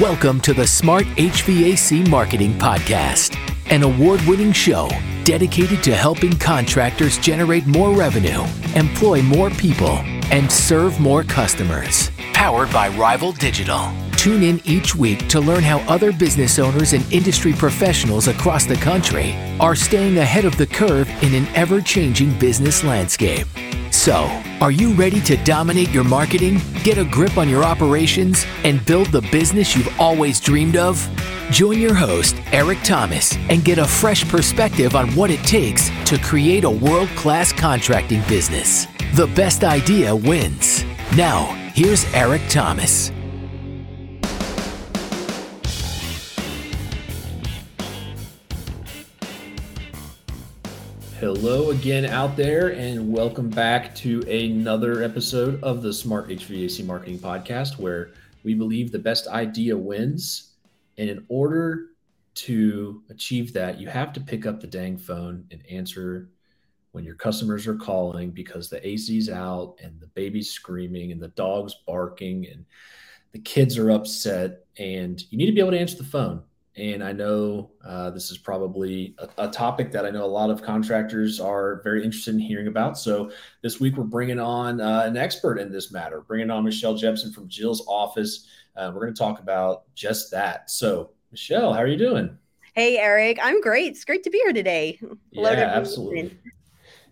Welcome to the Smart HVAC Marketing Podcast, an award winning show dedicated to helping contractors generate more revenue, employ more people, and serve more customers. Powered by Rival Digital. Tune in each week to learn how other business owners and industry professionals across the country are staying ahead of the curve in an ever changing business landscape. So, are you ready to dominate your marketing, get a grip on your operations, and build the business you've always dreamed of? Join your host, Eric Thomas, and get a fresh perspective on what it takes to create a world class contracting business. The best idea wins. Now, here's Eric Thomas. Hello again out there, and welcome back to another episode of the Smart HVAC Marketing Podcast, where we believe the best idea wins. And in order to achieve that, you have to pick up the dang phone and answer when your customers are calling because the AC's out and the baby's screaming and the dog's barking and the kids are upset. And you need to be able to answer the phone. And I know uh, this is probably a, a, topic that I know a lot of contractors are very interested in hearing about. So this week we're bringing on uh, an expert in this matter, bringing on Michelle Jeppesen from Jill's office. Uh, we're going to talk about just that. So, Michelle, how are you doing? Hey, Eric. I'm great. It's great to be here today. Yeah, absolutely.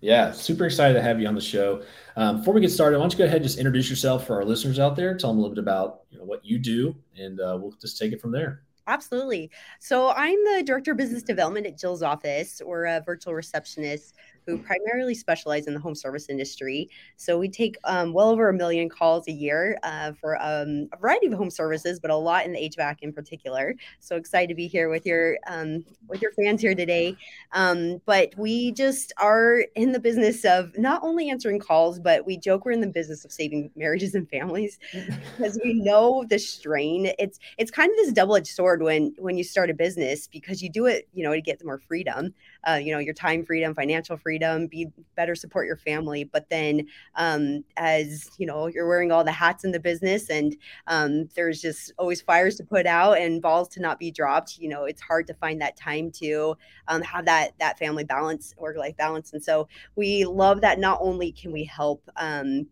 Yeah, super excited to have you on the show. Um, before we get started, why don't you go ahead and just introduce yourself for our listeners out there? Tell them a little bit about you know, what you do, and uh, we'll just take it from there. Absolutely. So I'm the director of business development at Jill's office. We're a virtual receptionist who primarily specialize in the home service industry. So we take um, well over a million calls a year uh, for um, a variety of home services, but a lot in the HVAC in particular. So excited to be here with your um, with your fans here today. Um, but we just are in the business of not only answering calls, but we joke we're in the business of saving marriages and families because we know the strain. It's it's kind of this double edged sword when when you start a business because you do it, you know, to get more freedom uh, you know your time freedom financial freedom be better support your family but then um, as you know you're wearing all the hats in the business and um, there's just always fires to put out and balls to not be dropped you know it's hard to find that time to um, have that that family balance work life balance. And so we love that not only can we help um,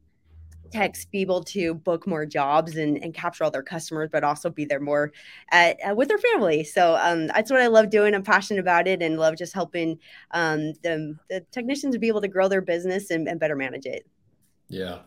techs be able to book more jobs and, and capture all their customers, but also be there more at, uh, with their family. So um, that's what I love doing. I'm passionate about it and love just helping um, the, the technicians be able to grow their business and, and better manage it. Yeah.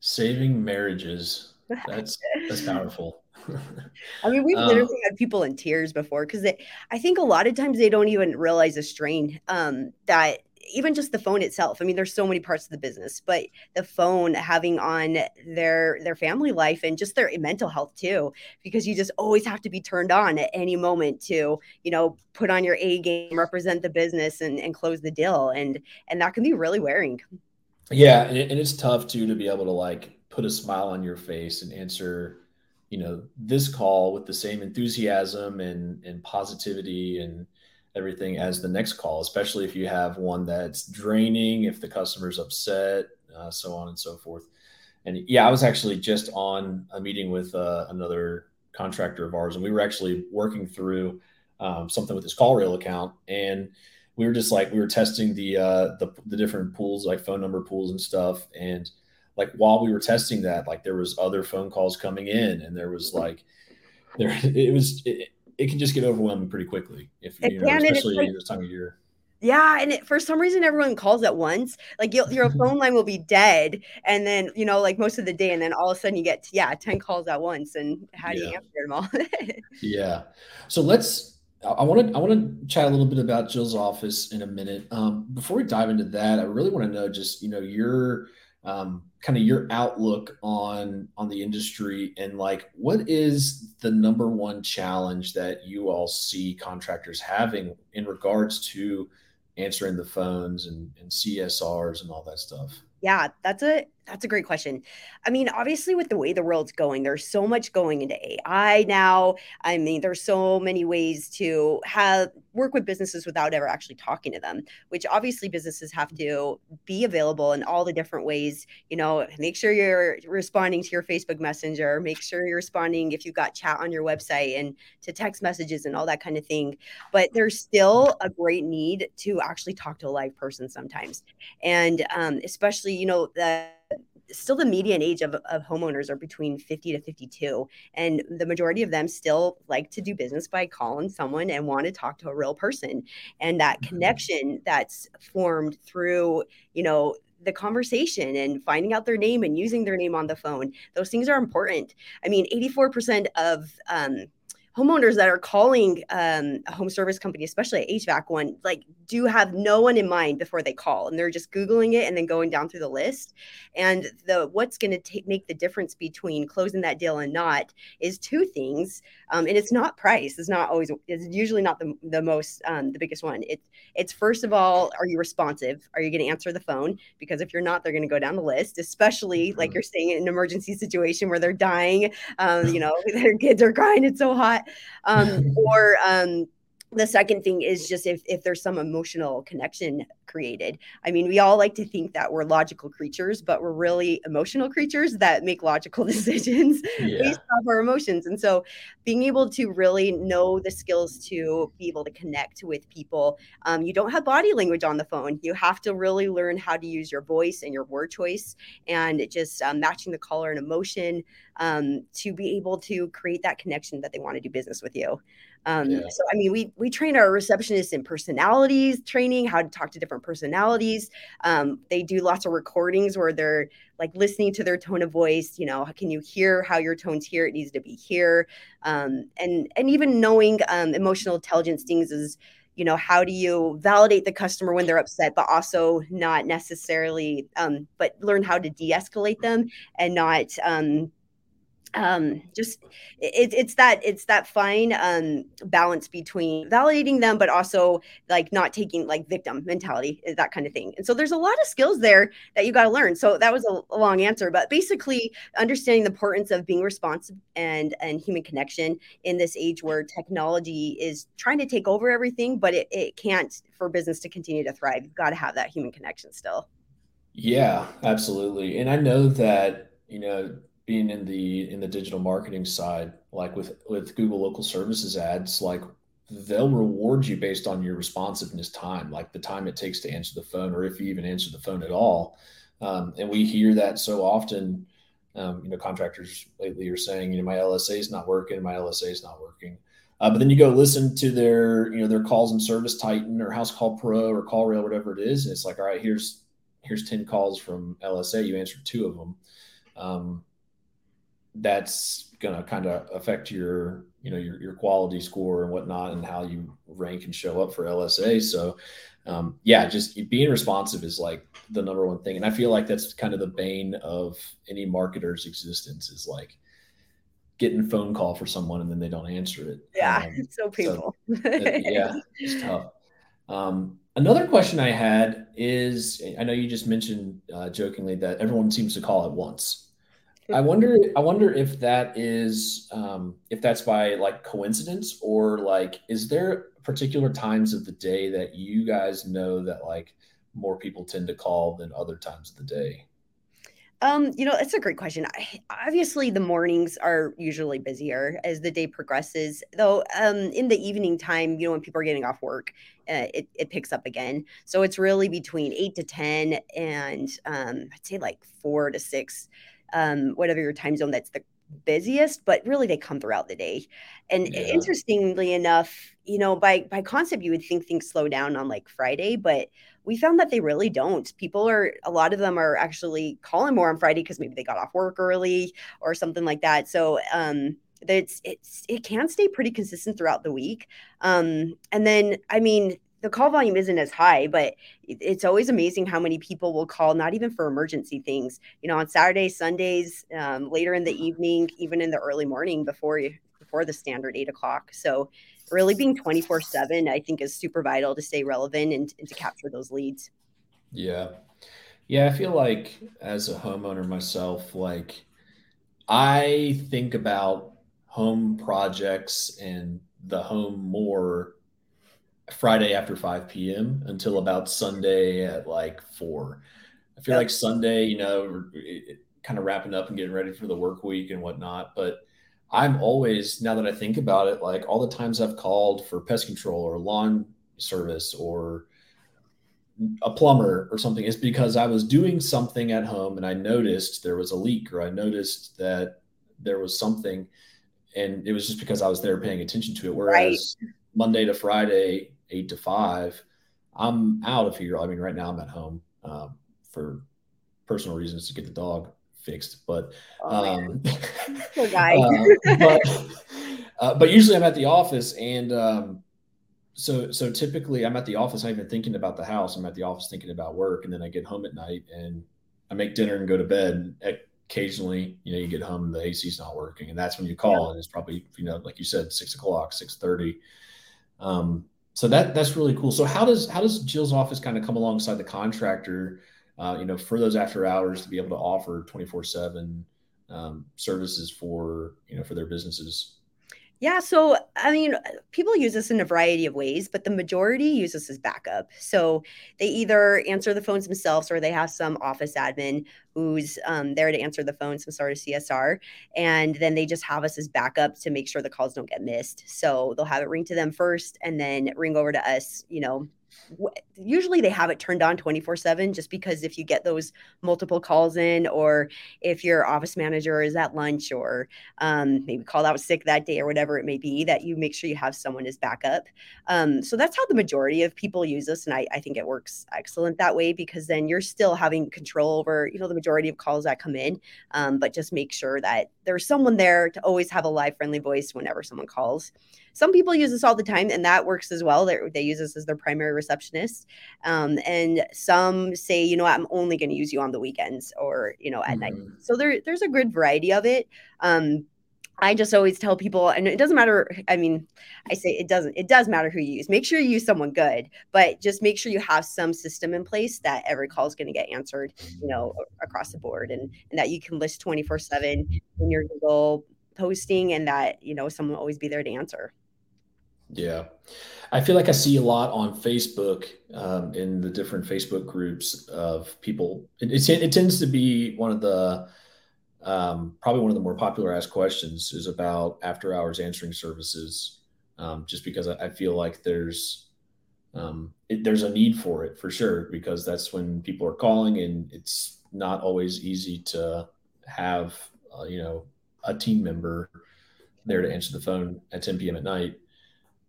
Saving marriages. That's, that's powerful. I mean, we've um, literally had people in tears before because I think a lot of times they don't even realize the strain um, that even just the phone itself i mean there's so many parts of the business but the phone having on their their family life and just their mental health too because you just always have to be turned on at any moment to you know put on your a game represent the business and, and close the deal. And and that can be really wearing. Yeah and, it, and it's tough too to be able to like put a smile on your face and answer you know this call with the same enthusiasm and and positivity and everything as the next call, especially if you have one that's draining, if the customer's upset, uh, so on and so forth. And yeah, I was actually just on a meeting with uh, another contractor of ours, and we were actually working through um, something with his CallRail account, and we were just like we were testing the, uh, the the different pools, like phone number pools and stuff, and like while we were testing that, like there was other phone calls coming in, and there was like there it was it, it can just get overwhelming pretty quickly if you know, especially like, this time of year. Yeah, and it, for some reason, everyone calls at once. Like your phone line will be dead, and then you know, like most of the day, and then all of a sudden you get yeah ten calls at once, and how do yeah. you answer them all? yeah. So let's. I want to I want to chat a little bit about Jill's office in a minute. Um, before we dive into that, I really want to know just you know your um, kind of your outlook on on the industry and like what is the number one challenge that you all see contractors having in regards to answering the phones and, and CSRs and all that stuff? Yeah, that's a that's a great question. I mean, obviously, with the way the world's going, there's so much going into AI now. I mean, there's so many ways to have work with businesses without ever actually talking to them, which obviously businesses have to be available in all the different ways. You know, make sure you're responding to your Facebook Messenger, make sure you're responding if you've got chat on your website and to text messages and all that kind of thing. But there's still a great need to actually talk to a live person sometimes. And um, especially, you know, the still the median age of, of homeowners are between 50 to 52 and the majority of them still like to do business by calling someone and want to talk to a real person and that mm-hmm. connection that's formed through you know the conversation and finding out their name and using their name on the phone those things are important i mean 84% of um, homeowners that are calling um, a home service company, especially a HVAC one, like do have no one in mind before they call, and they're just googling it and then going down through the list. And the what's going to make the difference between closing that deal and not is two things, um, and it's not price. It's not always. It's usually not the the most um, the biggest one. It's it's first of all, are you responsive? Are you going to answer the phone? Because if you're not, they're going to go down the list. Especially like mm-hmm. you're saying in an emergency situation where they're dying, um, you know, their kids are crying. It's so hot um, or um, the second thing is just if, if there's some emotional connection created. I mean we all like to think that we're logical creatures but we're really emotional creatures that make logical decisions yeah. based off our emotions. And so being able to really know the skills to be able to connect with people um, you don't have body language on the phone. You have to really learn how to use your voice and your word choice and just um, matching the color and emotion um, to be able to create that connection that they want to do business with you um, yeah. So, I mean, we we train our receptionists in personalities training, how to talk to different personalities. Um, they do lots of recordings where they're like listening to their tone of voice. You know, can you hear how your tone's here? It needs to be here, um, and and even knowing um, emotional intelligence things is you know how do you validate the customer when they're upset but also not necessarily um, but learn how to de-escalate them and not um, just it, it's that it's that fine um balance between validating them but also like not taking like victim mentality eh, that kind of thing. And so there's a lot of skills there that you got to learn. So that was a, a, long answer but basically understanding the importance of being responsive and and human connection in this age where technology is trying to take over everything but it, it can't for business to continue to thrive. You've got to have that human connection still. Yeah absolutely. And i know that you know being in the in the digital marketing side like with with google local services ads like they'll reward you based on your responsiveness time like the time it takes to answer the phone or if you even answer the phone at all. Um, and we hear that so often um, you know contractors lately are saying you know my lsa is not working my lsa is not working. Uh, but then you go listen to their you know their calls and ServiceTitan or Housecall Pro or CallRail whatever it is and it's like all right here's here's 10 calls from lsa you answered two of them. Um, that's going to kind of affect your you know your, your quality score and whatnot and how you rank and show up for lsa so um, yeah just being responsive is like the number one thing. And i feel like that's kind of the bane of any marketer's existence is like getting a phone call for someone and then they don't answer it. Yeah um, it's so painful. so, yeah it's tough. Um, another question i had is i know you just mentioned uh, jokingly that everyone seems to call at once I wonder. I wonder if that is um, if that's by like coincidence or like is there particular times of the day that you guys know that like more people tend to call than other times of the day? Um, you know, it's a great question. I, obviously, the mornings are usually busier as the day progresses. Though, um, in the evening time, you know, when people are getting off work, uh, it, it picks up again. So it's really between eight to ten, and um, I'd say like four to six um, whatever your time zone that's the busiest, but really they come throughout the day. And yeah. interestingly enough, you know, by by concept, you would think things slow down on like Friday, but we found that they really don't. People are a lot of them are actually calling more on Friday because maybe they got off work early or something like that. So um it's it's it can stay pretty consistent throughout the week. Um and then I mean the call volume isn't as high, but it's always amazing how many people will call, not even for emergency things, you know, on Saturdays, Sundays, um, later in the evening, even in the early morning before you, before the standard eight o'clock. So really being 24 seven, I think is super vital to stay relevant and, and to capture those leads. Yeah. Yeah. I feel like as a homeowner myself, like I think about home projects and the home more Friday after 5 p.m. until about Sunday at like 4. I feel like Sunday, you know, kind of wrapping up and getting ready for the work week and whatnot. But I'm always, now that I think about it, like all the times I've called for pest control or lawn service or a plumber or something is because I was doing something at home and I noticed there was a leak or I noticed that there was something and it was just because I was there paying attention to it. Whereas right. Monday to Friday, eight to five, I'm out of here. I mean, right now I'm at home um, for personal reasons to get the dog fixed, but oh, um, uh, but, uh, but usually I'm at the office and um, so so typically I'm at the office, I'm even thinking about the house. I'm at the office thinking about work, and then I get home at night and I make dinner and go to bed. Occasionally, you know, you get home, and the AC's not working, and that's when you call, yeah. and it's probably you know, like you said, six o'clock, six thirty. Um, so that that's really cool. So how does how does Jill's office kind of come alongside the contractor, uh, you know, for those after hours to be able to offer twenty four seven um, services for you know for their businesses? Yeah, so I mean, people use this in a variety of ways, but the majority use this as backup. So they either answer the phones themselves or they have some office admin who's um, there to answer the phone, some sort of CSR. And then they just have us as backup to make sure the calls don't get missed. So they'll have it ring to them first and then ring over to us, you know, usually they have it turned on 24 7 just because if you get those multiple calls in or if your office manager is at lunch or um, maybe called out sick that day or whatever it may be that you make sure you have someone as backup um, so that's how the majority of people use this and I, I think it works excellent that way because then you're still having control over you know the majority of calls that come in um, but just make sure that there's someone there to always have a live friendly voice whenever someone calls some people use this all the time, and that works as well. They, they use this as their primary receptionist. Um, and some say, you know, I'm only going to use you on the weekends or, you know, at mm-hmm. night. So there, there's a good variety of it. Um, I just always tell people, and it doesn't matter. I mean, I say it doesn't, it does matter who you use. Make sure you use someone good, but just make sure you have some system in place that every call is going to get answered, you know, across the board and, and that you can list 24 seven in your Google posting and that, you know, someone will always be there to answer. Yeah. I feel like I see a lot on Facebook um, in the different Facebook groups of people. It, it, it tends to be one of the um, probably one of the more popular asked questions is about after hours answering services, um, just because I, I, feel like there's um, it, there's a need for it for sure because that's when people are calling and it's not always easy to have uh, you know a team member there to answer the phone at 10 p.m. at night.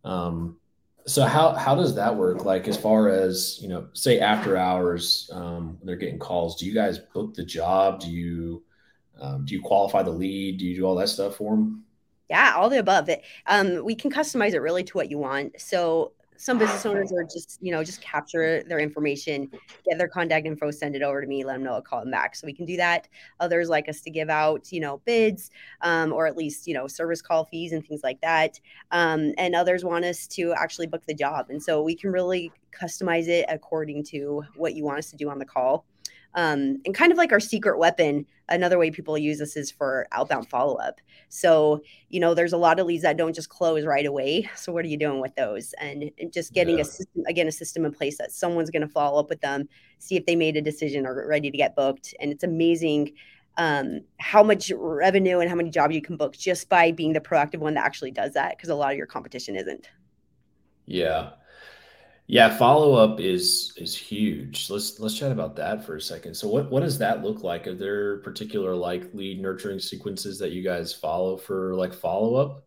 Um, so how how does that work? Like as far as you know, say after hours, um, they're getting calls. Do you guys book the job? Do you um, do you qualify the lead? Do you do all that stuff for them? Yeah, all the above. It, um, we can customize it really to what you want. So some business owners are just you know just capture their information get their contact info send it over to me let them know i'll call them back so we can do that others like us to give out you know bids um, or at least you know service call fees and things like that um, and others want us to actually book the job and so we can really customize it according to what you want us to do on the call um, and kind of like our secret weapon, another way people use this is for outbound follow up. So, you know, there's a lot of leads that don't just close right away. So, what are you doing with those? And, just getting yeah. a system, again, a system in place that someone's going to follow up with them, see if they made a decision or ready to get booked. And it's amazing um, how much revenue and how many jobs you can book just by being the proactive one that actually does that because a lot of your competition isn't. Yeah. Yeah, follow up is is huge. Let's let's chat about that for a second. So what what does that look like? Are there particular like lead nurturing sequences that you guys follow for like follow up?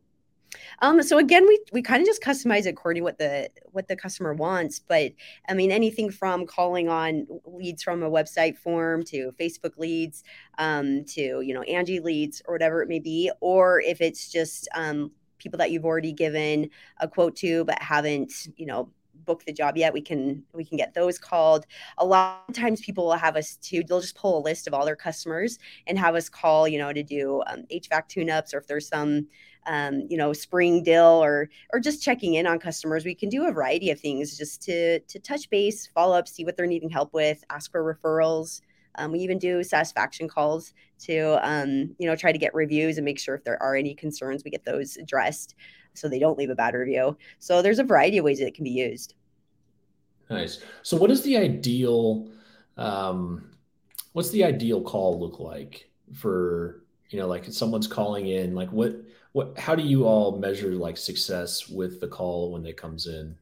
Um, so again, we we kind of just customize according to what the what the customer wants. But I mean, anything from calling on leads from a website form to Facebook leads, um, to you know Angie leads or whatever it may be, or if it's just um, people that you've already given a quote to but haven't you know book the job yet we can we can get those called. A lot of times people will have us to they'll just pull a list of all their customers and have us call you know to do um, hvac tune-ups or if there's some um, you know spring dill or or just checking in on customers. We can do a variety of things just to to touch base follow up see what they're needing help with ask for referrals. Um, we even do satisfaction calls to, um, you know, try to get reviews and make sure if there are any concerns, we get those addressed so they don't leave a bad review. So there's a variety of ways that it can be used. Nice. So what is the ideal? Um, what's the ideal call look like for you know like someone's calling in like what what how do you all measure like success with the call when it comes in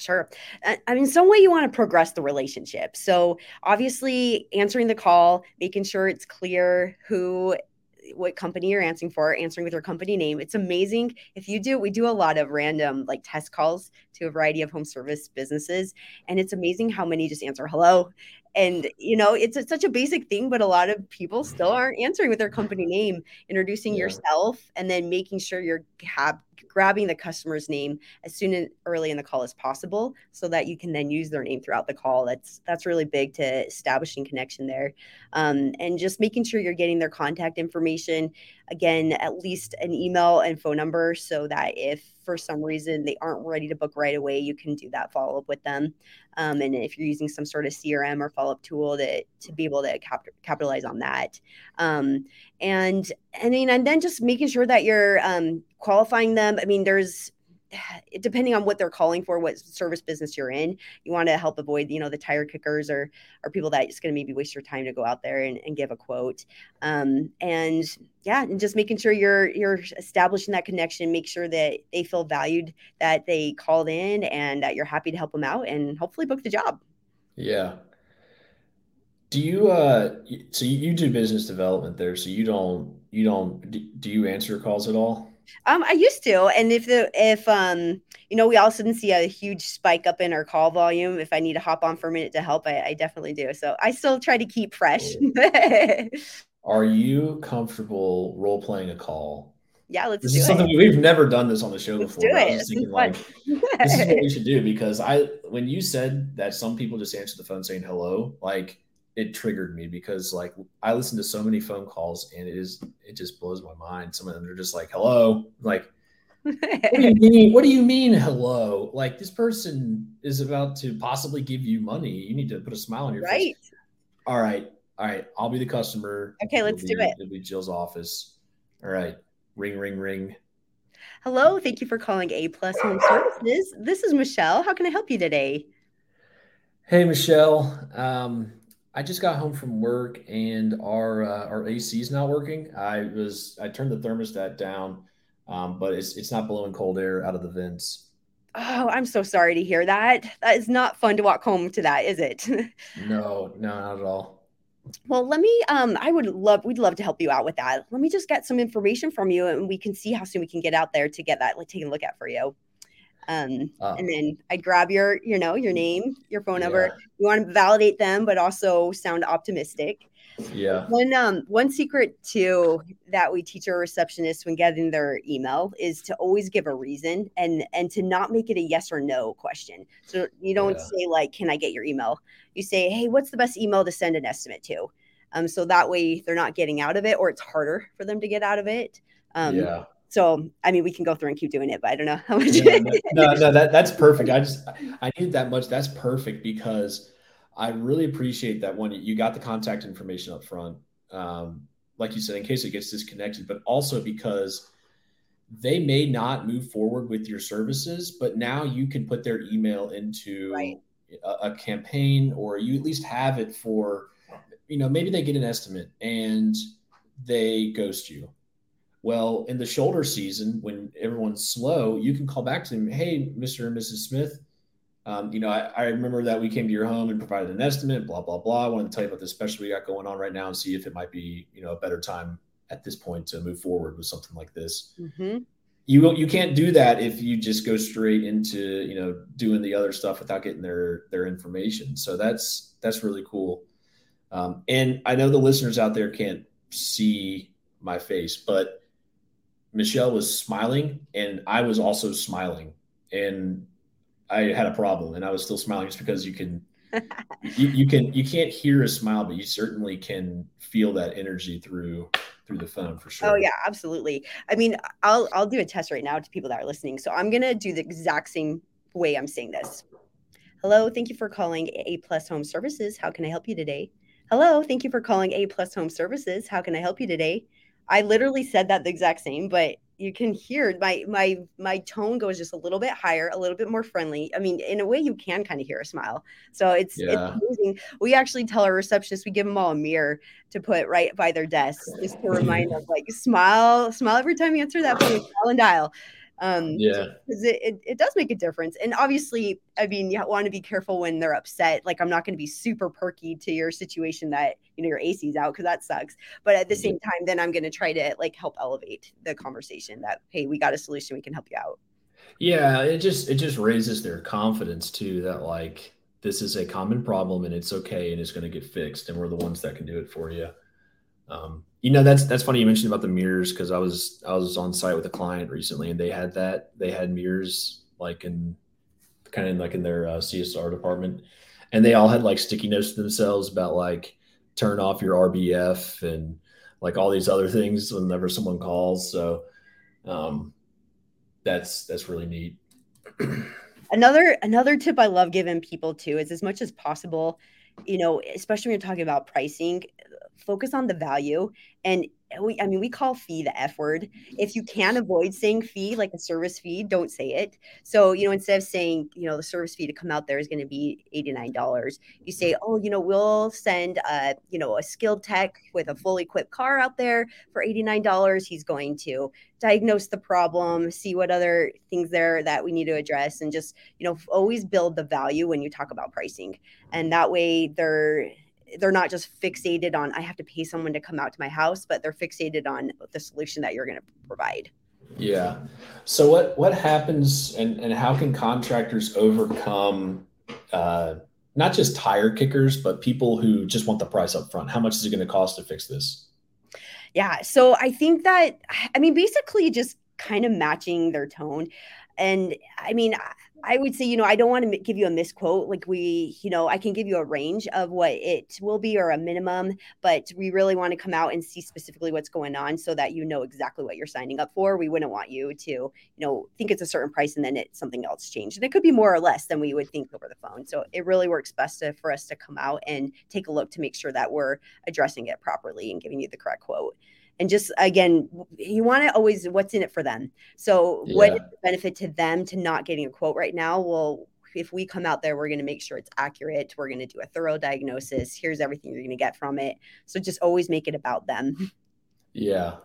Sure. I mean, some way you want to progress the relationship. So, obviously, answering the call, making sure it's clear who what company you're answering for, answering with your company name. It's amazing. If you do, we do a lot of random like test calls to a variety of home service businesses. And it's amazing how many just answer hello. And, you know, it's a, such a basic thing, but a lot of people still aren't answering with their company name, introducing yeah. yourself, and then making sure you're have grabbing the customer's name as soon and early in the call as possible so that you can then use their name throughout the call. That's that's really big to establishing connection there. Um, and just making sure you're getting their contact information. Again at least an email and phone number so that if for some reason they aren't ready to book right away you can do that follow up with them um, and if you're using some sort of crm or follow up tool to, to be able to cap- capitalize on that. Um, and then, and then just making sure that you're um, qualifying them. I mean there's depending on what they're calling for, what service business you're in, you want to help avoid, you know, the tire kickers or or people that just going to maybe waste your time to go out there and, and give a quote. Um, and yeah, and just making sure you're you're establishing that connection, make sure that they feel valued, that they called in, and that you're happy to help them out, and hopefully book the job. Yeah. Do you uh so you do business development there, so you don't you don't do you answer calls at all? Um, I used to, and if the if um you know we all of a sudden see a huge spike up in our call volume, if I need to hop on for a minute to help, I, I definitely do. So I still try to keep fresh. Are you comfortable role playing a call? Yeah, let's this do is it. something we've never done this on the show let's before. Do I it. was thinking like this is what we should do because I when you said that some people just answer the phone saying hello, like it triggered me because like I listen to so many phone calls and it is it just blows my mind. Some of them are just like, hello. Like, what do you mean? What do you mean hello? Like this person is about to possibly give you money. You need to put a smile on your right. face. All right. All right. I'll be the customer. Okay, let's do it. It'll be Jill's office. All right. Ring, ring, ring. Hello. Thank you for calling A Plus Home Services. This is Michelle. How can I help you today? Hey, Michelle. Um, I just got home from work and our uh, our AC is not working. I was I turned the thermostat down, um, but it's it's not blowing cold air out of the vents. Oh, I'm so sorry to hear that. That is not fun to walk home to that, is it? no, no, not at all. Well, let me um I would love we'd love to help you out with that. Let me just get some information from you and we can see how soon we can get out there to get that like take a look at for you. Um, uh, and then I'd grab your, you know, your name, your phone number. Yeah. You want to validate them, but also sound optimistic. Yeah. One um one secret too that we teach our receptionists when getting their email is to always give a reason and and to not make it a yes or no question. So you don't yeah. say like, "Can I get your email?" You say, "Hey, what's the best email to send an estimate to?" Um, so that way they're not getting out of it, or it's harder for them to get out of it. Um, yeah so I mean, we can go through and keep doing it, but I don't know how much. Yeah, no, no, that that's perfect. I just I need that much. That's perfect because I really appreciate that one. You got the contact information up front, um, like you said, in case it gets disconnected, but also because they may not move forward with your services, but now you can put their email into right. a, a campaign, or you at least have it for, you know, maybe they get an estimate and they ghost you well, in the shoulder season, when everyone's slow, you can call back to them, hey, Mr. and Mrs. Smith. Um, you know, I, I, remember that we came to your home and provided an estimate, blah, blah, blah. I want to tell you about this special we got going on right now and see if it might be, you know, a better time at this point to move forward with something like this. Mm-hmm. You you can't do that if you just go straight into, you know, doing the other stuff without getting their their information. So that's that's really cool. Um, and I know the listeners out there can't see my face, but Michelle was smiling and I was also smiling and I had a problem and I was still smiling just because you can you, you can you can't hear a smile but you certainly can feel that energy through through the phone for sure. Oh yeah, absolutely. I mean, I'll I'll do a test right now to people that are listening. So I'm gonna do the exact same way I'm saying this. Hello, thank you for calling A Plus Home Services. How can I help you today? Hello, thank you for calling A Plus Home Services. How can I help you today? I literally said that the exact same, but you can hear my my my tone goes just a little bit higher, a little bit more friendly. I mean, in a way, you can kind of hear a smile. So it's, yeah. it's amazing. We actually tell our receptionists we give them all a mirror to put right by their desks, just to remind them, like smile, smile every time you answer that phone, smile and dial. Um, yeah, because it, it, it, does make a difference. And obviously, I mean, you want to be careful when they're upset. Like, I'm not going to be super perky to your situation that, you know, your AC's out because that sucks. But at the same time, then I'm going to try to like help elevate the conversation that, hey, we got a solution, we can help you out. Yeah, it just it just raises their confidence too that like this is a common problem and it's okay and it's going to get fixed and we're the ones that can do it for you. Um, you know, that's that's funny you mentioned about the mirrors because I was I was on site with a client recently and they had that they had mirrors like in kind of like in their uh, CSR department, and they all had like sticky notes to themselves about like turn off your RBF and like all these other things whenever someone calls. So um, that's that's really neat. another another tip I love giving people too is as much as possible, you know, especially when you're talking about pricing, focus on the value and we i mean we call fee the f word. If you can avoid saying fee like a service fee don't say it. So you know instead of saying you know the service fee to come out there is going to be $89 you say oh you know we'll send a you know a skilled tech with a fully equipped car out there for $89 he's going to diagnose the problem see what other things there that we need to address and just you know always build the value when you talk about pricing. And that way they're they're not just fixated on I have to pay someone to come out to my house, but they're fixated on the solution that you're going to provide. Yeah. So what what happens and and how can contractors overcome uh, not just tire kickers, but people who just want the price up front? How much is it going to cost to fix this? Yeah. So I think that I mean basically just kind of matching their tone. And I mean, I would say, you know, I don't want to give you a misquote. Like we, you know, I can give you a range of what it will be or a minimum, but we really want to come out and see specifically what's going on so that you know exactly what you're signing up for. We wouldn't want you to, you know, think it's a certain price and then it's something else changed. And it could be more or less than we would think over the phone. So it really works best to, for us to come out and take a look to make sure that we're addressing it properly and giving you the correct quote and just again you want to always what's in it for them so yeah. what is the benefit to them to not getting a quote right now well if we come out there we're going to make sure it's accurate we're going to do a thorough diagnosis here's everything you're going to get from it so just always make it about them yeah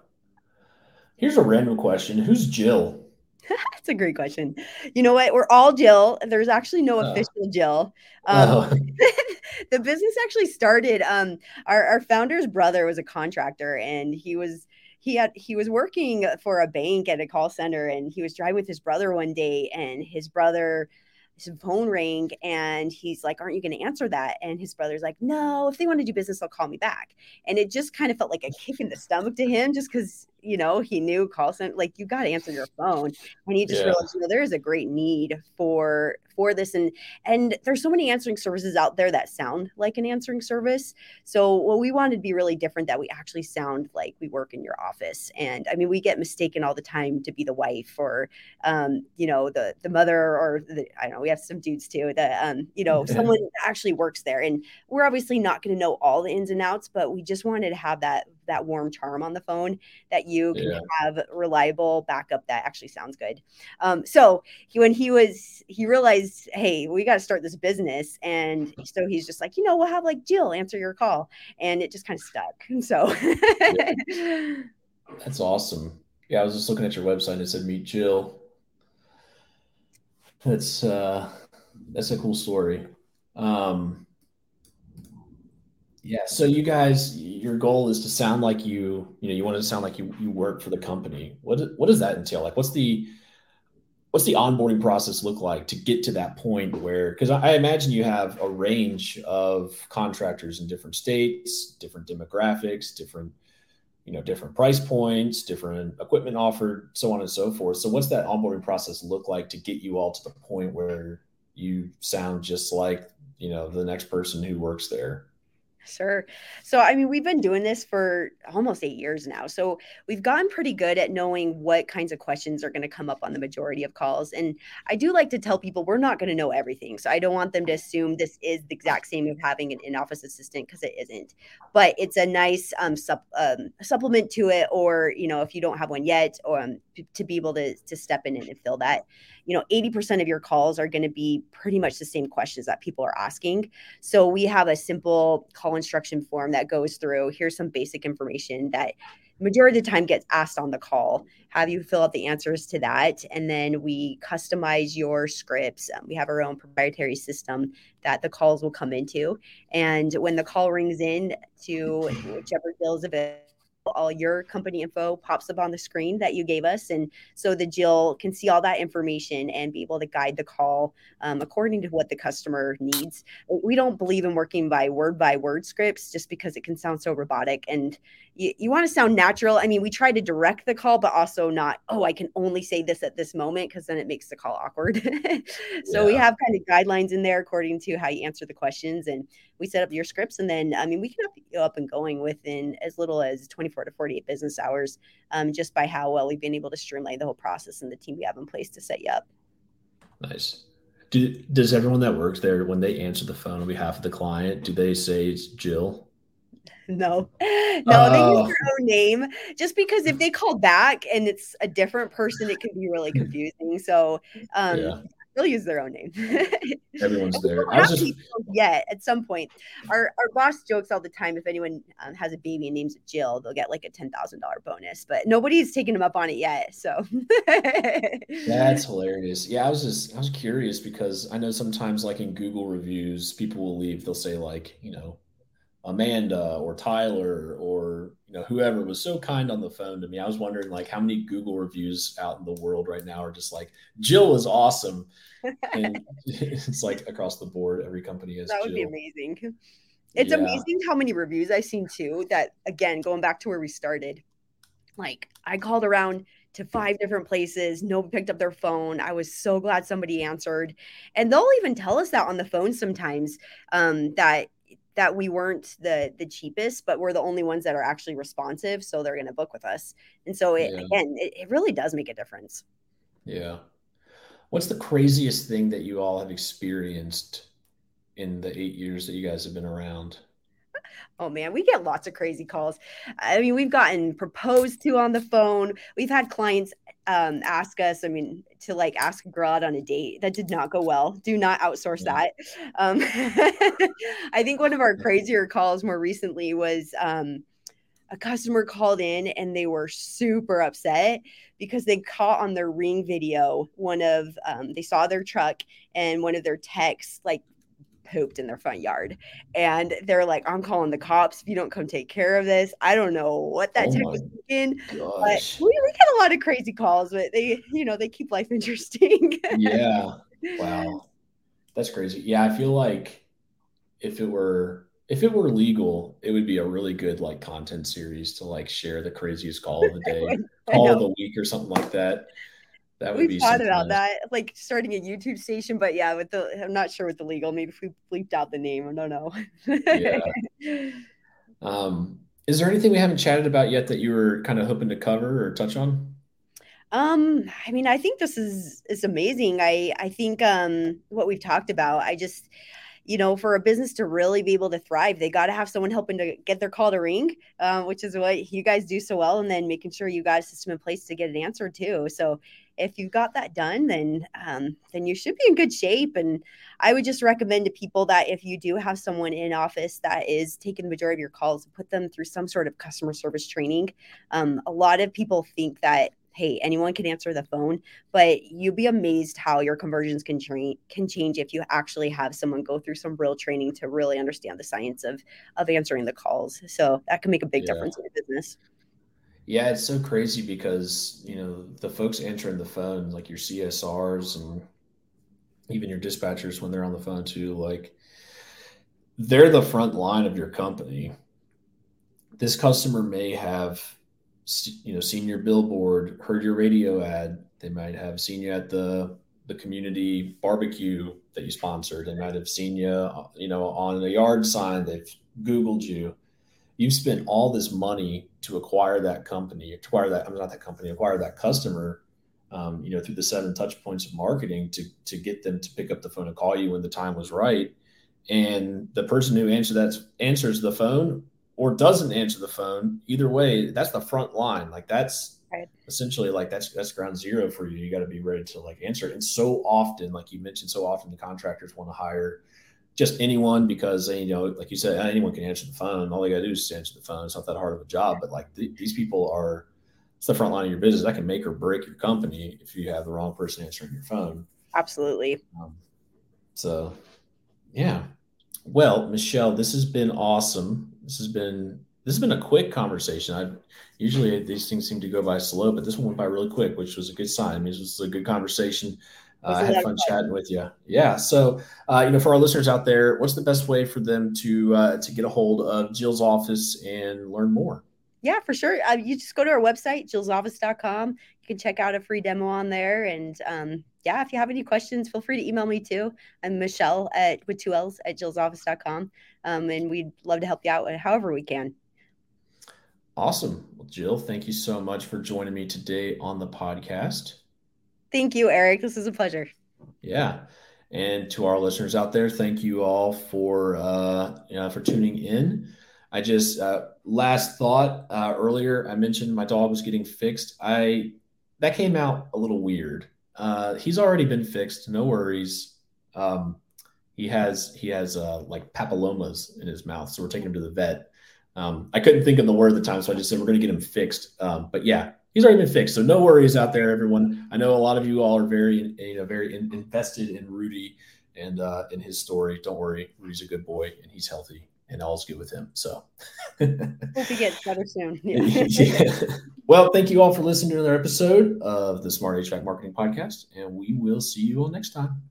here's a random question who's jill That's a great question. You know what? We're all Jill. There's actually no oh. official Jill. Um, oh. the business actually started. Um, our, our founder's brother was a contractor, and he was he had he was working for a bank at a call center, and he was driving with his brother one day, and his brother his phone rang and he's like aren't you going to answer that and his brother's like no if they want to do business they'll call me back and it just kind of felt like a kick in the stomach to him just because you know, he knew call center, like you got to answer your phone. And he just yeah. realized, you know, there is a great need for for this. And and there's so many answering services out there that sound like an answering service. So what we wanted to be really different that we actually sound like we work in your office. And I mean, we get mistaken all the time to be the wife or um, you know, the the mother or the, I don't know, we have some dudes too, that um, you know, someone actually works there. And we're obviously not going to know all the ins and outs, but we just wanted to have that that warm charm on the phone that you can yeah. have reliable backup that actually sounds good. Um, so he, when he was, he realized, hey, we got to start this business, and so he's just like, you know, we'll have like Jill answer your call, and it just kind of stuck. So yeah. that's awesome. Yeah, I was just looking at your website and it said meet Jill. That's uh, that's a cool story. Um, yeah. So you guys, your goal is to sound like you, you know, you want to sound like you you work for the company. What what does that entail? Like, what's the what's the onboarding process look like to get to that point where? Because I imagine you have a range of contractors in different states, different demographics, different you know different price points different equipment offered so on and so forth so what's that onboarding process look like to get you all to the point where you sound just like you know the next person who works there Sure. So, I mean, we've been doing this for almost eight years now. So, we've gotten pretty good at knowing what kinds of questions are going to come up on the majority of calls. And I do like to tell people we're not going to know everything. So, I don't want them to assume this is the exact same of having an in office assistant because it isn't. But it's a nice um, sup- um, supplement to it, or, you know, if you don't have one yet, or um, to be able to, to step in and fill that you know 80% of your calls are going to be pretty much the same questions that people are asking. So we have a simple call instruction form that goes through here's some basic information that majority of the time gets asked on the call. Have you fill out the answers to that? And then we customize your scripts. Um, we have our own proprietary system that the calls will come into. And when the call rings in to whichever deals is available all your company info pops up on the screen that you gave us. And so the Jill can see all that information and be able to guide the call um, according to what the customer needs. We don't believe in working by word by word scripts just because it can sound so robotic. And you, you want to sound natural. I mean, we try to direct the call, but also not, oh, I can only say this at this moment because then it makes the call awkward. so yeah. we have kind of guidelines in there according to how you answer the questions. And we set up your scripts. And then, I mean, we can up you up and going within as little as 24 to 48 business hours um, just by how well we've been able to streamline the whole process and the team we have in place to set you up. Nice. Do, does everyone that works there, when they answer the phone on behalf of the client, do they say it's Jill? no, no, they use oh. their own name just because if they call back and it's a different person, it can be really confusing. So, um, yeah. they'll use their own name. Everyone's there. I was just... Yet at some point, our our boss jokes all the time. If anyone um, has a baby and names it Jill, they'll get like a ten thousand dollar bonus. But nobody's taken him up on it yet. So that's hilarious. Yeah, I was just I was curious because I know sometimes like in Google reviews, people will leave. They'll say like you know Amanda or Tyler or you know whoever was so kind on the phone to me. I was wondering like how many Google reviews out in the world right now are just like Jill is awesome, and it's like across the board, every company has. That would Jill. be amazing. It's yeah. amazing how many reviews I've seen too. That again, going back to where we started, like I called around to five different places. Nobody picked up their phone. I was so glad somebody answered. And they'll even tell us that on the phone sometimes um, that that we weren't the the cheapest, but we're the only ones that are actually responsive. So they're going to book with us. And so it, yeah. again, it, it really does make a difference. Yeah. What's the craziest thing that you all have experienced in the eight years that you guys have been around? Oh man, we get lots of crazy calls. I mean, we've gotten proposed to on the phone. We've had clients um, ask us, I mean, to like ask a girl out on a date. That did not go well. Do not outsource yeah. that. Um, I think one of our crazier calls more recently was um, a customer called in and they were super upset because they caught on their ring video one of um, they saw their truck and one of their techs like pooped in their front yard. And they're like, I'm calling the cops if you don't come take care of this. I don't know what that oh tech was thinking. But we, we get a lot of crazy calls, but they, you know, they keep life interesting. yeah. Wow. That's crazy. Yeah. I feel like if it were if it were legal, it would be a really good like content series to like share the craziest call of the day, call of the week or something like that. That would We've thought about that, like starting a YouTube station, but yeah, with the I'm not sure with the legal. Maybe if we bleeped out the name, I don't know. yeah. Um, is there anything we haven't chatted about yet that you were kind of hoping to cover or touch on? Um, I mean, I think this is is amazing. I I think um what we've talked about. I just you know, for a business to really be able to thrive, they got to have someone helping to get their call to ring, uh, which is what you guys do so well. And then making sure you got a system in place to get it answered too. So if you've got that done, then um, then you should be in good shape. And I would just recommend to people that if you do have someone in office that is taking the majority of your calls, put them through some sort of customer service training. Um, a lot of people think that hey, anyone can answer the phone, but you'll be amazed how your conversions can tra- can change if you actually have someone go through some real training to really understand the science of of answering the calls. So that can make a big yeah. difference in your business. Yeah, it's so crazy because, you know, the folks answering the phone, like your CSRs and even your dispatchers when they're on the phone too, like they're the front line of your company. This customer may have, you know, seen your billboard, heard your radio ad. They might have seen you at the the community barbecue that you sponsored. They might have seen you, uh, you know, on a yard sign. They've Googled you, you've spent all this money to acquire that company, acquire that, I'm not that company, acquire that customer, um, you know, through the seven touch points of marketing to, to get them to pick up the phone and call you when the time was right. And the person who answers that answers the phone or doesn't answer the phone, either way, that's the front line. Like that's right. essentially like that's that's ground zero for you. You got to be ready to like answer it. And so often, like you mentioned, so often the contractors want to hire just anyone because you know, like you said, anyone can answer the phone. All they got to do is answer the phone. It's not that hard of a job. But like th- these people are, it's the front line of your business. That can make or break your company if you have the wrong person answering your phone. Absolutely. Um, so, yeah. Well, Michelle, this has been awesome. This has been this has been a quick conversation. I usually these things seem to go by slow, but this one went by really quick, which was a good sign. I mean, this was a good conversation. Uh, I had fun, chatting with you. Yeah. So, uh, you know, for our listeners out there, what's the best way for them to uh, to get a hold of Jill's office and learn more? Yeah, for sure. Uh, you just go to our website, jillsoffice.com. You can check out a free demo on there. And um, yeah, if you have any questions, feel free to email me too. I'm Michelle at with two L's at jillsoffice.com. Um, and we'd love to help you out however we can. Awesome. Well, Jill, thank you so much for joining me today on the podcast. Thank you, Eric. This is a pleasure. Yeah. And to our listeners out there, thank you all for uh, you know, for tuning in. I just uh, last thought uh, earlier. I mentioned my dog was getting fixed. I that came out a little weird. Uh, he's already been fixed. No worries. Um, he has he has uh, like papillomas in his mouth, so we're taking him to the vet. Um, I couldn't think of the word at the time, so I just said we're going to get him fixed. Um, but yeah, he's already been fixed. So no worries out there, everyone. I know a lot of you all are very, you know, very in, invested in Rudy and uh, in his story. Don't worry, Rudy's a good boy and he's healthy and all's good with him. So hope he gets better soon. Yeah. yeah. Well, thank you all for listening to another episode of the Smart HVAC Marketing Podcast, and we will see you all next time.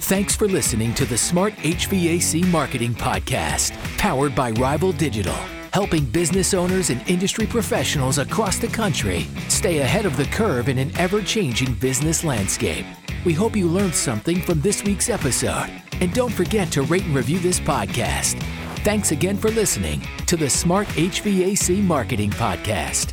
Thanks for listening to the Smart HVAC Marketing Podcast, powered by Rival Digital helping business owners and industry professionals across the country stay ahead of the curve in an ever changing business landscape. We hope you learned something from this week's episode. And don't forget to rate and review this podcast. Thanks again for listening to the Smart HVAC Marketing Podcast.